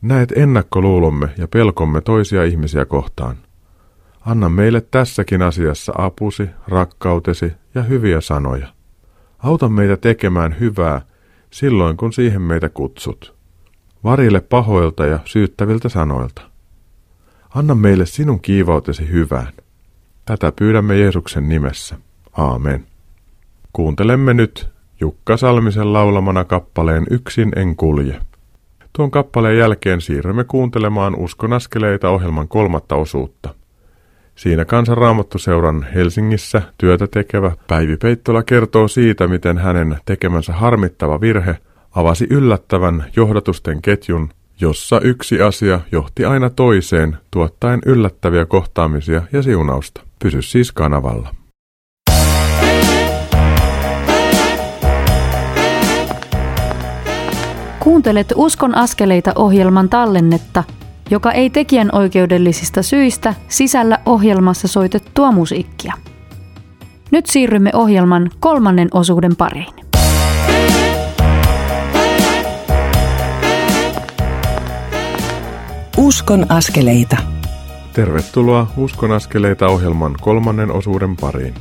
Näet ennakkoluulomme ja pelkomme toisia ihmisiä kohtaan. Anna meille tässäkin asiassa apusi, rakkautesi ja hyviä sanoja. Auta meitä tekemään hyvää silloin, kun siihen meitä kutsut. Varille pahoilta ja syyttäviltä sanoilta. Anna meille sinun kiivautesi hyvään. Tätä pyydämme Jeesuksen nimessä. Aamen. Kuuntelemme nyt Jukka Salmisen laulamana kappaleen Yksin en kulje. Tuon kappaleen jälkeen siirrymme kuuntelemaan Uskonaskeleita ohjelman kolmatta osuutta. Siinä kansanraamattuseuran Helsingissä työtä tekevä Päivi Peittola kertoo siitä, miten hänen tekemänsä harmittava virhe avasi yllättävän johdatusten ketjun jossa yksi asia johti aina toiseen, tuottaen yllättäviä kohtaamisia ja siunausta. Pysy siis kanavalla. Kuuntelet Uskon askeleita ohjelman tallennetta, joka ei tekijän oikeudellisista syistä sisällä ohjelmassa soitettua musiikkia. Nyt siirrymme ohjelman kolmannen osuuden pariin. Uskon askeleita. Tervetuloa Uskon askeleita ohjelman kolmannen osuuden pariin.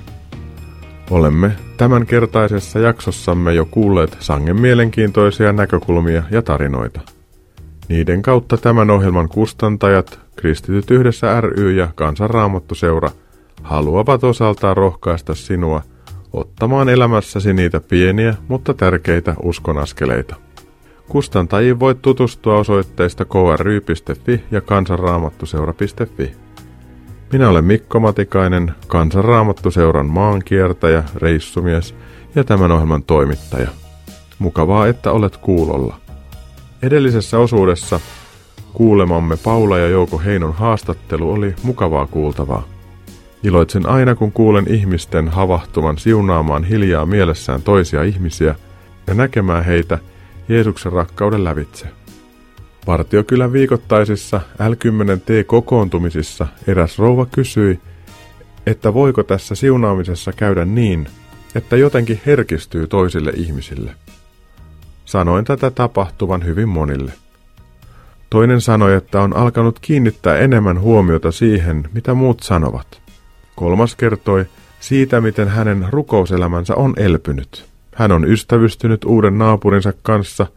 Olemme tämänkertaisessa jaksossamme jo kuulleet sangen mielenkiintoisia näkökulmia ja tarinoita. Niiden kautta tämän ohjelman kustantajat, Kristityt yhdessä ry ja Kansanraamattuseura haluavat osaltaan rohkaista sinua ottamaan elämässäsi niitä pieniä, mutta tärkeitä uskonaskeleita. Kustantajiin voit tutustua osoitteista kry.fi ja kansanraamattuseura.fi. Minä olen Mikko Matikainen, kansanraamattuseuran maankiertäjä, reissumies ja tämän ohjelman toimittaja. Mukavaa, että olet kuulolla. Edellisessä osuudessa kuulemamme Paula ja Jouko Heinon haastattelu oli mukavaa kuultavaa. Iloitsen aina, kun kuulen ihmisten havahtuvan siunaamaan hiljaa mielessään toisia ihmisiä ja näkemään heitä – Jeesuksen rakkauden lävitse. Partiokylän viikoittaisissa L10T-kokoontumisissa eräs rouva kysyi, että voiko tässä siunaamisessa käydä niin, että jotenkin herkistyy toisille ihmisille. Sanoin tätä tapahtuvan hyvin monille. Toinen sanoi, että on alkanut kiinnittää enemmän huomiota siihen, mitä muut sanovat. Kolmas kertoi siitä, miten hänen rukouselämänsä on elpynyt. Hän on ystävystynyt uuden naapurinsa kanssa,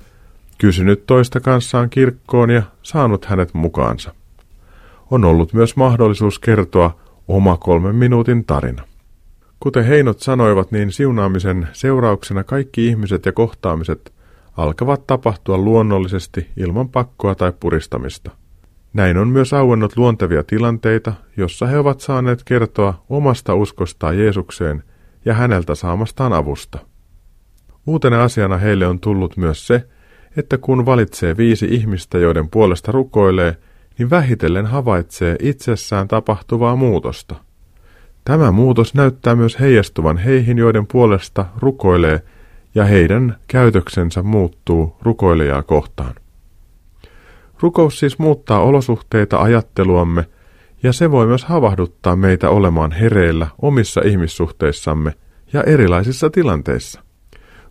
kysynyt toista kanssaan kirkkoon ja saanut hänet mukaansa. On ollut myös mahdollisuus kertoa oma kolmen minuutin tarina. Kuten Heinot sanoivat, niin siunaamisen seurauksena kaikki ihmiset ja kohtaamiset alkavat tapahtua luonnollisesti ilman pakkoa tai puristamista. Näin on myös auennut luontevia tilanteita, jossa he ovat saaneet kertoa omasta uskostaan Jeesukseen ja häneltä saamastaan avusta. Uutena asiana heille on tullut myös se, että kun valitsee viisi ihmistä, joiden puolesta rukoilee, niin vähitellen havaitsee itsessään tapahtuvaa muutosta. Tämä muutos näyttää myös heijastuvan heihin, joiden puolesta rukoilee, ja heidän käytöksensä muuttuu rukoilijaa kohtaan. Rukous siis muuttaa olosuhteita ajatteluamme, ja se voi myös havahduttaa meitä olemaan hereillä omissa ihmissuhteissamme ja erilaisissa tilanteissa.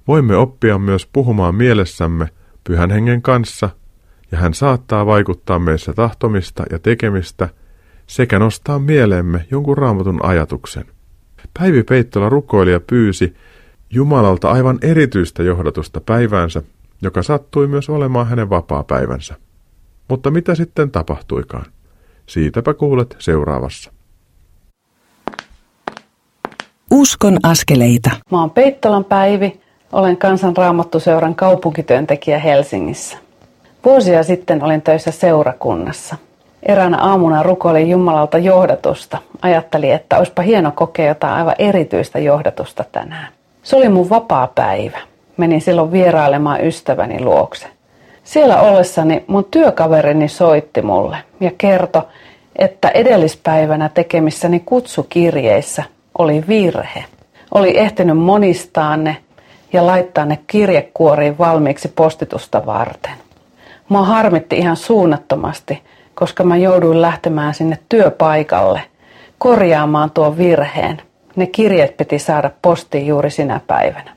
Voimme oppia myös puhumaan mielessämme pyhän hengen kanssa ja hän saattaa vaikuttaa meissä tahtomista ja tekemistä sekä nostaa mieleemme jonkun raamatun ajatuksen. Päivi Peittola rukoilija pyysi Jumalalta aivan erityistä johdatusta päiväänsä, joka sattui myös olemaan hänen vapaa-päivänsä. Mutta mitä sitten tapahtuikaan? Siitäpä kuulet seuraavassa. Uskon askeleita. Mä oon Peittolan Päivi, olen kansanraamattuseuran kaupunkityöntekijä Helsingissä. Vuosia sitten olin töissä seurakunnassa. Eräänä aamuna rukoilin Jumalalta johdatusta. Ajattelin, että olisipa hieno kokea jotain aivan erityistä johdatusta tänään. Se oli mun vapaa päivä. Menin silloin vierailemaan ystäväni luokse. Siellä ollessani mun työkaverini soitti mulle ja kertoi, että edellispäivänä tekemissäni kutsukirjeissä oli virhe. Oli ehtinyt monistaa ne ja laittaa ne kirjekuoriin valmiiksi postitusta varten. Mua harmitti ihan suunnattomasti, koska mä jouduin lähtemään sinne työpaikalle korjaamaan tuon virheen. Ne kirjeet piti saada postiin juuri sinä päivänä.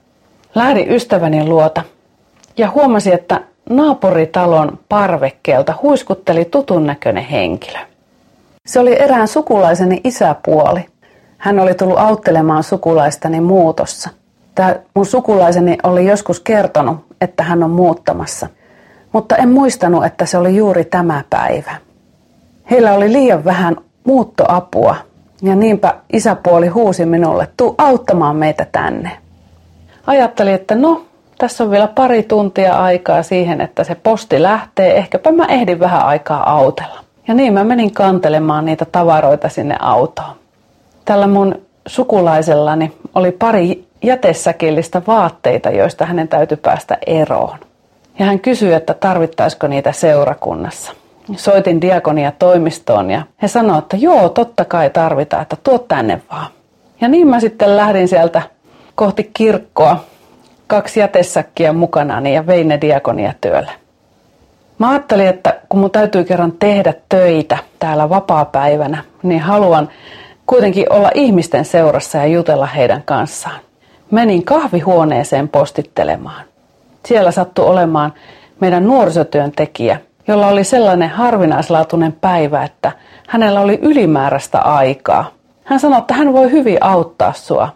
Lähdin ystäväni luota ja huomasin, että naapuritalon parvekkeelta huiskutteli tutun näköinen henkilö. Se oli erään sukulaiseni isäpuoli. Hän oli tullut auttelemaan sukulaistani muutossa. Tämä mun sukulaiseni oli joskus kertonut, että hän on muuttamassa, mutta en muistanut, että se oli juuri tämä päivä. Heillä oli liian vähän muuttoapua ja niinpä isäpuoli huusi minulle, tuu auttamaan meitä tänne. Ajattelin, että no, tässä on vielä pari tuntia aikaa siihen, että se posti lähtee. Ehkäpä mä ehdin vähän aikaa autella. Ja niin mä menin kantelemaan niitä tavaroita sinne autoon. Tällä mun sukulaisellani oli pari jätesäkillistä vaatteita, joista hänen täytyy päästä eroon. Ja hän kysyi, että tarvittaisiko niitä seurakunnassa. Soitin diakonia toimistoon ja he sanoivat, että joo, totta kai tarvitaan, että tuo tänne vaan. Ja niin mä sitten lähdin sieltä kohti kirkkoa kaksi jätesäkkiä mukanani ja vein ne diakonia työlle. Mä ajattelin, että kun mun täytyy kerran tehdä töitä täällä vapaa-päivänä, niin haluan kuitenkin olla ihmisten seurassa ja jutella heidän kanssaan. Menin kahvihuoneeseen postittelemaan. Siellä sattui olemaan meidän nuorisotyöntekijä, jolla oli sellainen harvinaislaatuinen päivä, että hänellä oli ylimääräistä aikaa. Hän sanoi, että hän voi hyvin auttaa sua.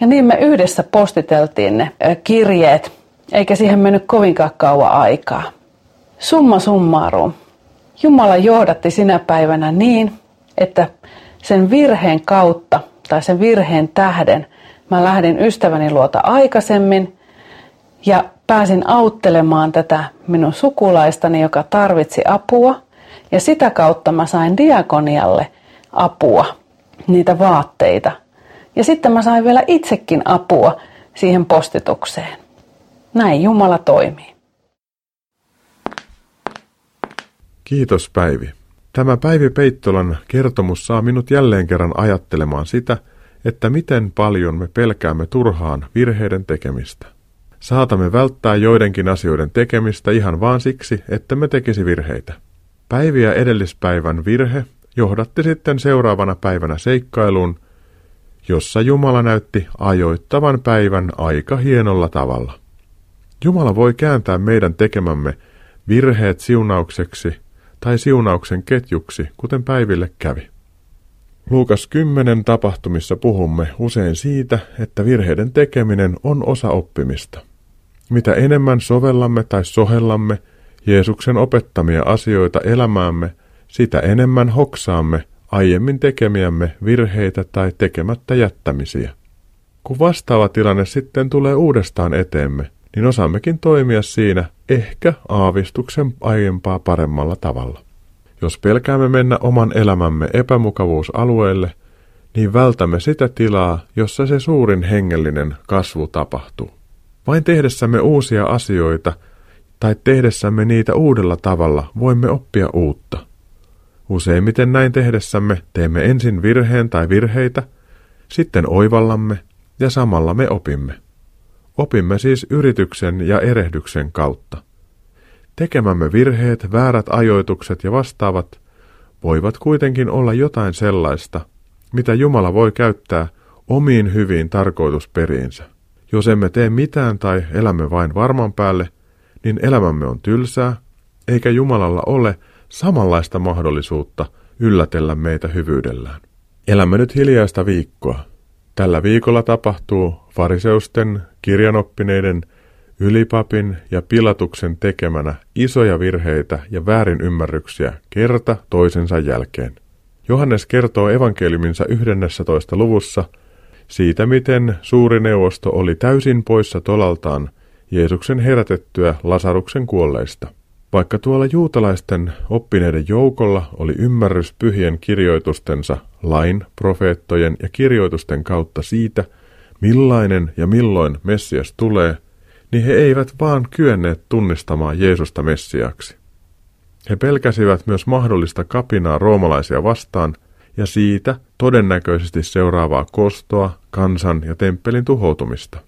Ja niin me yhdessä postiteltiin ne kirjeet, eikä siihen mennyt kovinkaan kauan aikaa. Summa summarum. Jumala johdatti sinä päivänä niin, että sen virheen kautta tai sen virheen tähden mä lähdin ystäväni luota aikaisemmin ja pääsin auttelemaan tätä minun sukulaistani, joka tarvitsi apua. Ja sitä kautta mä sain diakonialle apua, niitä vaatteita. Ja sitten mä sain vielä itsekin apua siihen postitukseen. Näin Jumala toimii. Kiitos Päivi. Tämä Päivi Peittolan kertomus saa minut jälleen kerran ajattelemaan sitä, että miten paljon me pelkäämme turhaan virheiden tekemistä. Saatamme välttää joidenkin asioiden tekemistä ihan vaan siksi, että me tekisi virheitä. Päiviä edellispäivän virhe johdatti sitten seuraavana päivänä seikkailuun, jossa Jumala näytti ajoittavan päivän aika hienolla tavalla. Jumala voi kääntää meidän tekemämme virheet siunaukseksi tai siunauksen ketjuksi, kuten päiville kävi. Luukas 10 tapahtumissa puhumme usein siitä, että virheiden tekeminen on osa oppimista. Mitä enemmän sovellamme tai sohellamme Jeesuksen opettamia asioita elämäämme, sitä enemmän hoksaamme aiemmin tekemiämme virheitä tai tekemättä jättämisiä. Kun vastaava tilanne sitten tulee uudestaan eteemme, niin osaammekin toimia siinä ehkä aavistuksen aiempaa paremmalla tavalla. Jos pelkäämme mennä oman elämämme epämukavuusalueelle, niin vältämme sitä tilaa, jossa se suurin hengellinen kasvu tapahtuu. Vain tehdessämme uusia asioita tai tehdessämme niitä uudella tavalla voimme oppia uutta. Useimmiten näin tehdessämme teemme ensin virheen tai virheitä, sitten oivallamme ja samalla me opimme. Opimme siis yrityksen ja erehdyksen kautta. Tekemämme virheet, väärät ajoitukset ja vastaavat voivat kuitenkin olla jotain sellaista, mitä Jumala voi käyttää omiin hyviin tarkoitusperiinsä. Jos emme tee mitään tai elämme vain varman päälle, niin elämämme on tylsää eikä Jumalalla ole samanlaista mahdollisuutta yllätellä meitä hyvyydellään. Elämme nyt hiljaista viikkoa. Tällä viikolla tapahtuu fariseusten, kirjanoppineiden, ylipapin ja pilatuksen tekemänä isoja virheitä ja väärinymmärryksiä kerta toisensa jälkeen. Johannes kertoo evankeliuminsa 11. luvussa siitä, miten suuri neuvosto oli täysin poissa tolaltaan Jeesuksen herätettyä Lasaruksen kuolleista. Vaikka tuolla juutalaisten oppineiden joukolla oli ymmärrys pyhien kirjoitustensa, lain, profeettojen ja kirjoitusten kautta siitä, millainen ja milloin Messias tulee, niin he eivät vaan kyenneet tunnistamaan Jeesusta Messiaksi. He pelkäsivät myös mahdollista kapinaa roomalaisia vastaan ja siitä todennäköisesti seuraavaa kostoa, kansan ja temppelin tuhoutumista.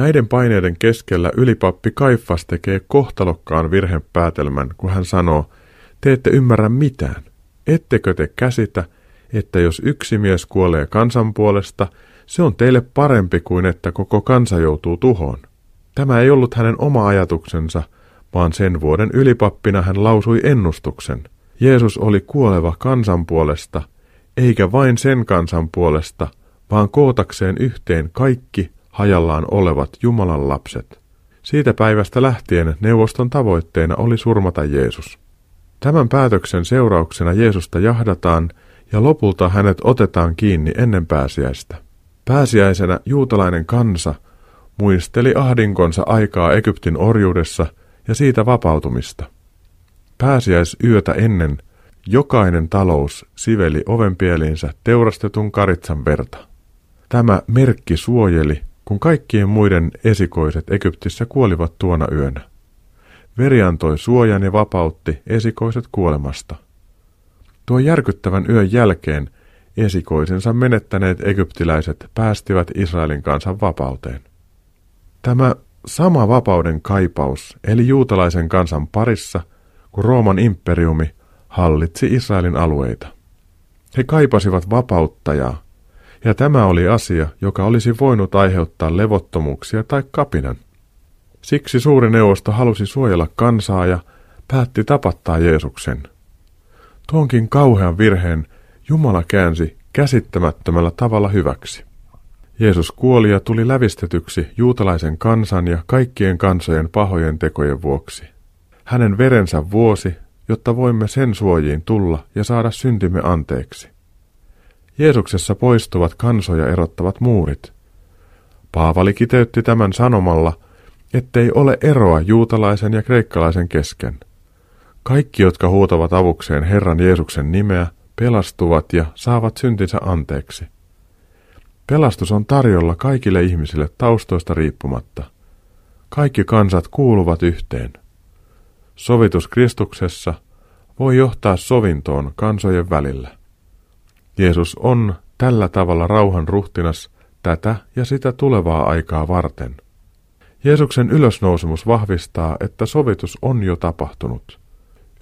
Näiden paineiden keskellä ylipappi Kaifas tekee kohtalokkaan virhepäätelmän, kun hän sanoo, te ette ymmärrä mitään. Ettekö te käsitä, että jos yksi mies kuolee kansan puolesta, se on teille parempi kuin että koko kansa joutuu tuhoon. Tämä ei ollut hänen oma ajatuksensa, vaan sen vuoden ylipappina hän lausui ennustuksen. Jeesus oli kuoleva kansan puolesta, eikä vain sen kansan puolesta, vaan kootakseen yhteen kaikki hajallaan olevat Jumalan lapset. Siitä päivästä lähtien neuvoston tavoitteena oli surmata Jeesus. Tämän päätöksen seurauksena Jeesusta jahdataan ja lopulta hänet otetaan kiinni ennen pääsiäistä. Pääsiäisenä juutalainen kansa muisteli ahdinkonsa aikaa Egyptin orjuudessa ja siitä vapautumista. Pääsiäisyötä ennen jokainen talous siveli ovenpieliinsä teurastetun karitsan verta. Tämä merkki suojeli kun kaikkien muiden esikoiset Egyptissä kuolivat tuona yönä. Veri antoi suojan ja vapautti esikoiset kuolemasta. Tuo järkyttävän yön jälkeen esikoisensa menettäneet egyptiläiset päästivät Israelin kansan vapauteen. Tämä sama vapauden kaipaus eli juutalaisen kansan parissa, kun Rooman imperiumi hallitsi Israelin alueita. He kaipasivat vapauttajaa, ja tämä oli asia, joka olisi voinut aiheuttaa levottomuuksia tai kapinan. Siksi suuri neuvosto halusi suojella kansaa ja päätti tapattaa Jeesuksen. Tuonkin kauhean virheen Jumala käänsi käsittämättömällä tavalla hyväksi. Jeesus kuoli ja tuli lävistetyksi juutalaisen kansan ja kaikkien kansojen pahojen tekojen vuoksi. Hänen verensä vuosi, jotta voimme sen suojiin tulla ja saada syntimme anteeksi. Jeesuksessa poistuvat kansoja erottavat muurit. Paavali kiteytti tämän sanomalla, ettei ole eroa juutalaisen ja kreikkalaisen kesken. Kaikki, jotka huutavat avukseen Herran Jeesuksen nimeä, pelastuvat ja saavat syntinsä anteeksi. Pelastus on tarjolla kaikille ihmisille taustoista riippumatta. Kaikki kansat kuuluvat yhteen. Sovitus Kristuksessa voi johtaa sovintoon kansojen välillä. Jeesus on tällä tavalla rauhan ruhtinas tätä ja sitä tulevaa aikaa varten. Jeesuksen ylösnousemus vahvistaa, että sovitus on jo tapahtunut.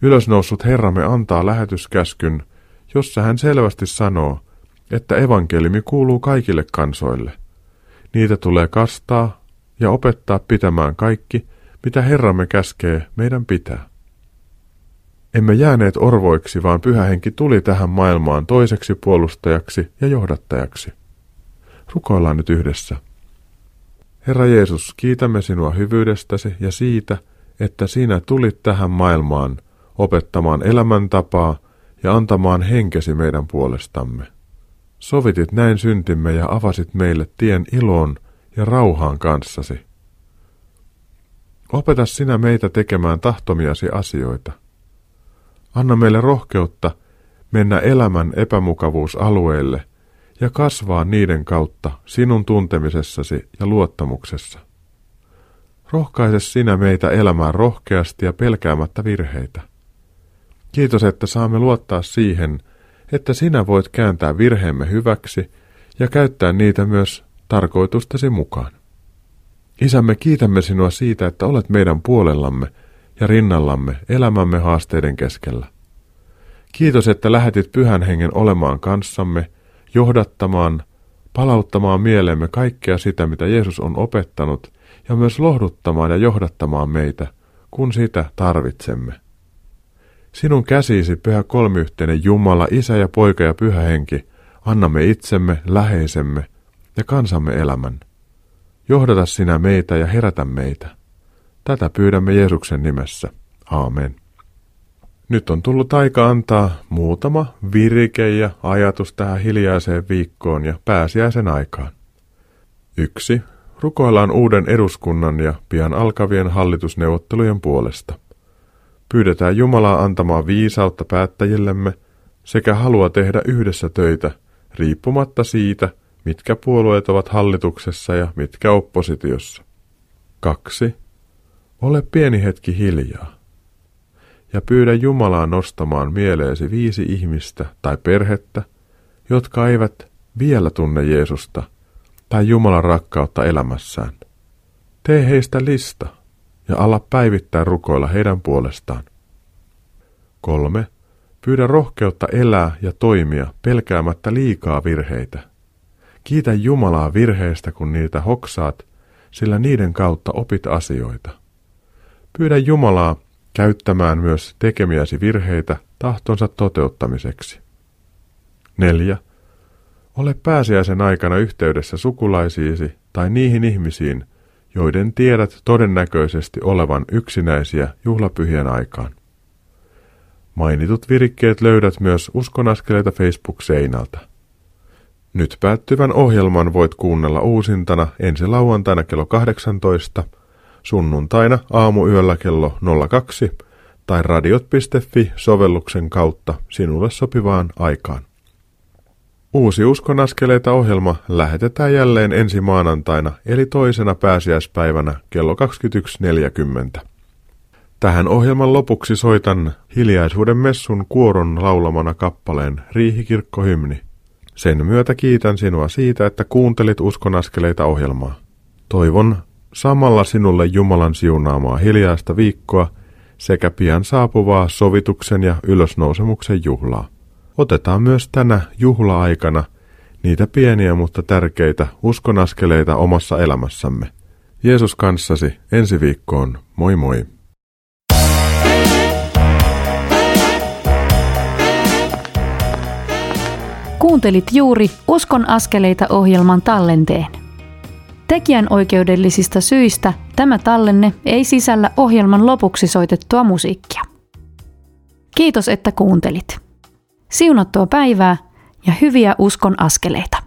Ylösnoussut Herramme antaa lähetyskäskyn, jossa hän selvästi sanoo, että evankelimi kuuluu kaikille kansoille. Niitä tulee kastaa ja opettaa pitämään kaikki, mitä Herramme käskee meidän pitää. Emme jääneet orvoiksi, vaan pyhä henki tuli tähän maailmaan toiseksi puolustajaksi ja johdattajaksi. Rukoillaan nyt yhdessä. Herra Jeesus, kiitämme sinua hyvyydestäsi ja siitä, että sinä tulit tähän maailmaan opettamaan elämäntapaa ja antamaan henkesi meidän puolestamme. Sovitit näin syntimme ja avasit meille tien iloon ja rauhaan kanssasi. Opeta sinä meitä tekemään tahtomiasi asioita – Anna meille rohkeutta mennä elämän epämukavuusalueelle ja kasvaa niiden kautta sinun tuntemisessasi ja luottamuksessa. Rohkaise sinä meitä elämään rohkeasti ja pelkäämättä virheitä. Kiitos, että saamme luottaa siihen, että sinä voit kääntää virheemme hyväksi ja käyttää niitä myös tarkoitustasi mukaan. Isämme, kiitämme sinua siitä, että olet meidän puolellamme – ja rinnallamme elämämme haasteiden keskellä. Kiitos, että lähetit pyhän hengen olemaan kanssamme, johdattamaan, palauttamaan mieleemme kaikkea sitä, mitä Jeesus on opettanut, ja myös lohduttamaan ja johdattamaan meitä, kun sitä tarvitsemme. Sinun käsisi, pyhä kolmiyhteinen Jumala, Isä ja Poika ja Pyhä Henki, annamme itsemme, läheisemme ja kansamme elämän. Johdata sinä meitä ja herätä meitä. Tätä pyydämme Jeesuksen nimessä. Aamen. Nyt on tullut aika antaa muutama virike ja ajatus tähän hiljaiseen viikkoon ja pääsiäisen aikaan. Yksi. Rukoillaan uuden eduskunnan ja pian alkavien hallitusneuvottelujen puolesta. Pyydetään Jumalaa antamaan viisautta päättäjillemme sekä halua tehdä yhdessä töitä, riippumatta siitä, mitkä puolueet ovat hallituksessa ja mitkä oppositiossa. 2. Ole pieni hetki hiljaa ja pyydä Jumalaa nostamaan mieleesi viisi ihmistä tai perhettä, jotka eivät vielä tunne Jeesusta tai Jumalan rakkautta elämässään. Tee heistä lista ja ala päivittää rukoilla heidän puolestaan. 3. Pyydä rohkeutta elää ja toimia pelkäämättä liikaa virheitä. Kiitä Jumalaa virheistä, kun niitä hoksaat, sillä niiden kautta opit asioita. Pyydä Jumalaa käyttämään myös tekemiäsi virheitä tahtonsa toteuttamiseksi. 4. Ole pääsiäisen aikana yhteydessä sukulaisiisi tai niihin ihmisiin, joiden tiedät todennäköisesti olevan yksinäisiä juhlapyhien aikaan. Mainitut virikkeet löydät myös Uskonaskeleita Facebook-seinältä. Nyt päättyvän ohjelman voit kuunnella uusintana ensi lauantaina kello 18, sunnuntaina aamuyöllä kello 02 tai radiot.fi sovelluksen kautta sinulle sopivaan aikaan. Uusi Uskon askeleita ohjelma lähetetään jälleen ensi maanantaina eli toisena pääsiäispäivänä kello 21.40. Tähän ohjelman lopuksi soitan hiljaisuuden messun kuoron laulamana kappaleen Riihikirkkohymni. Sen myötä kiitän sinua siitä, että kuuntelit Uskon askeleita ohjelmaa. Toivon samalla sinulle Jumalan siunaamaa hiljaista viikkoa sekä pian saapuvaa sovituksen ja ylösnousemuksen juhlaa. Otetaan myös tänä juhla-aikana niitä pieniä mutta tärkeitä uskonaskeleita omassa elämässämme. Jeesus kanssasi ensi viikkoon. Moi moi! Kuuntelit juuri Uskon askeleita ohjelman tallenteen. Tekijän oikeudellisista syistä tämä tallenne ei sisällä ohjelman lopuksi soitettua musiikkia. Kiitos, että kuuntelit. Siunattua päivää ja hyviä uskon askeleita.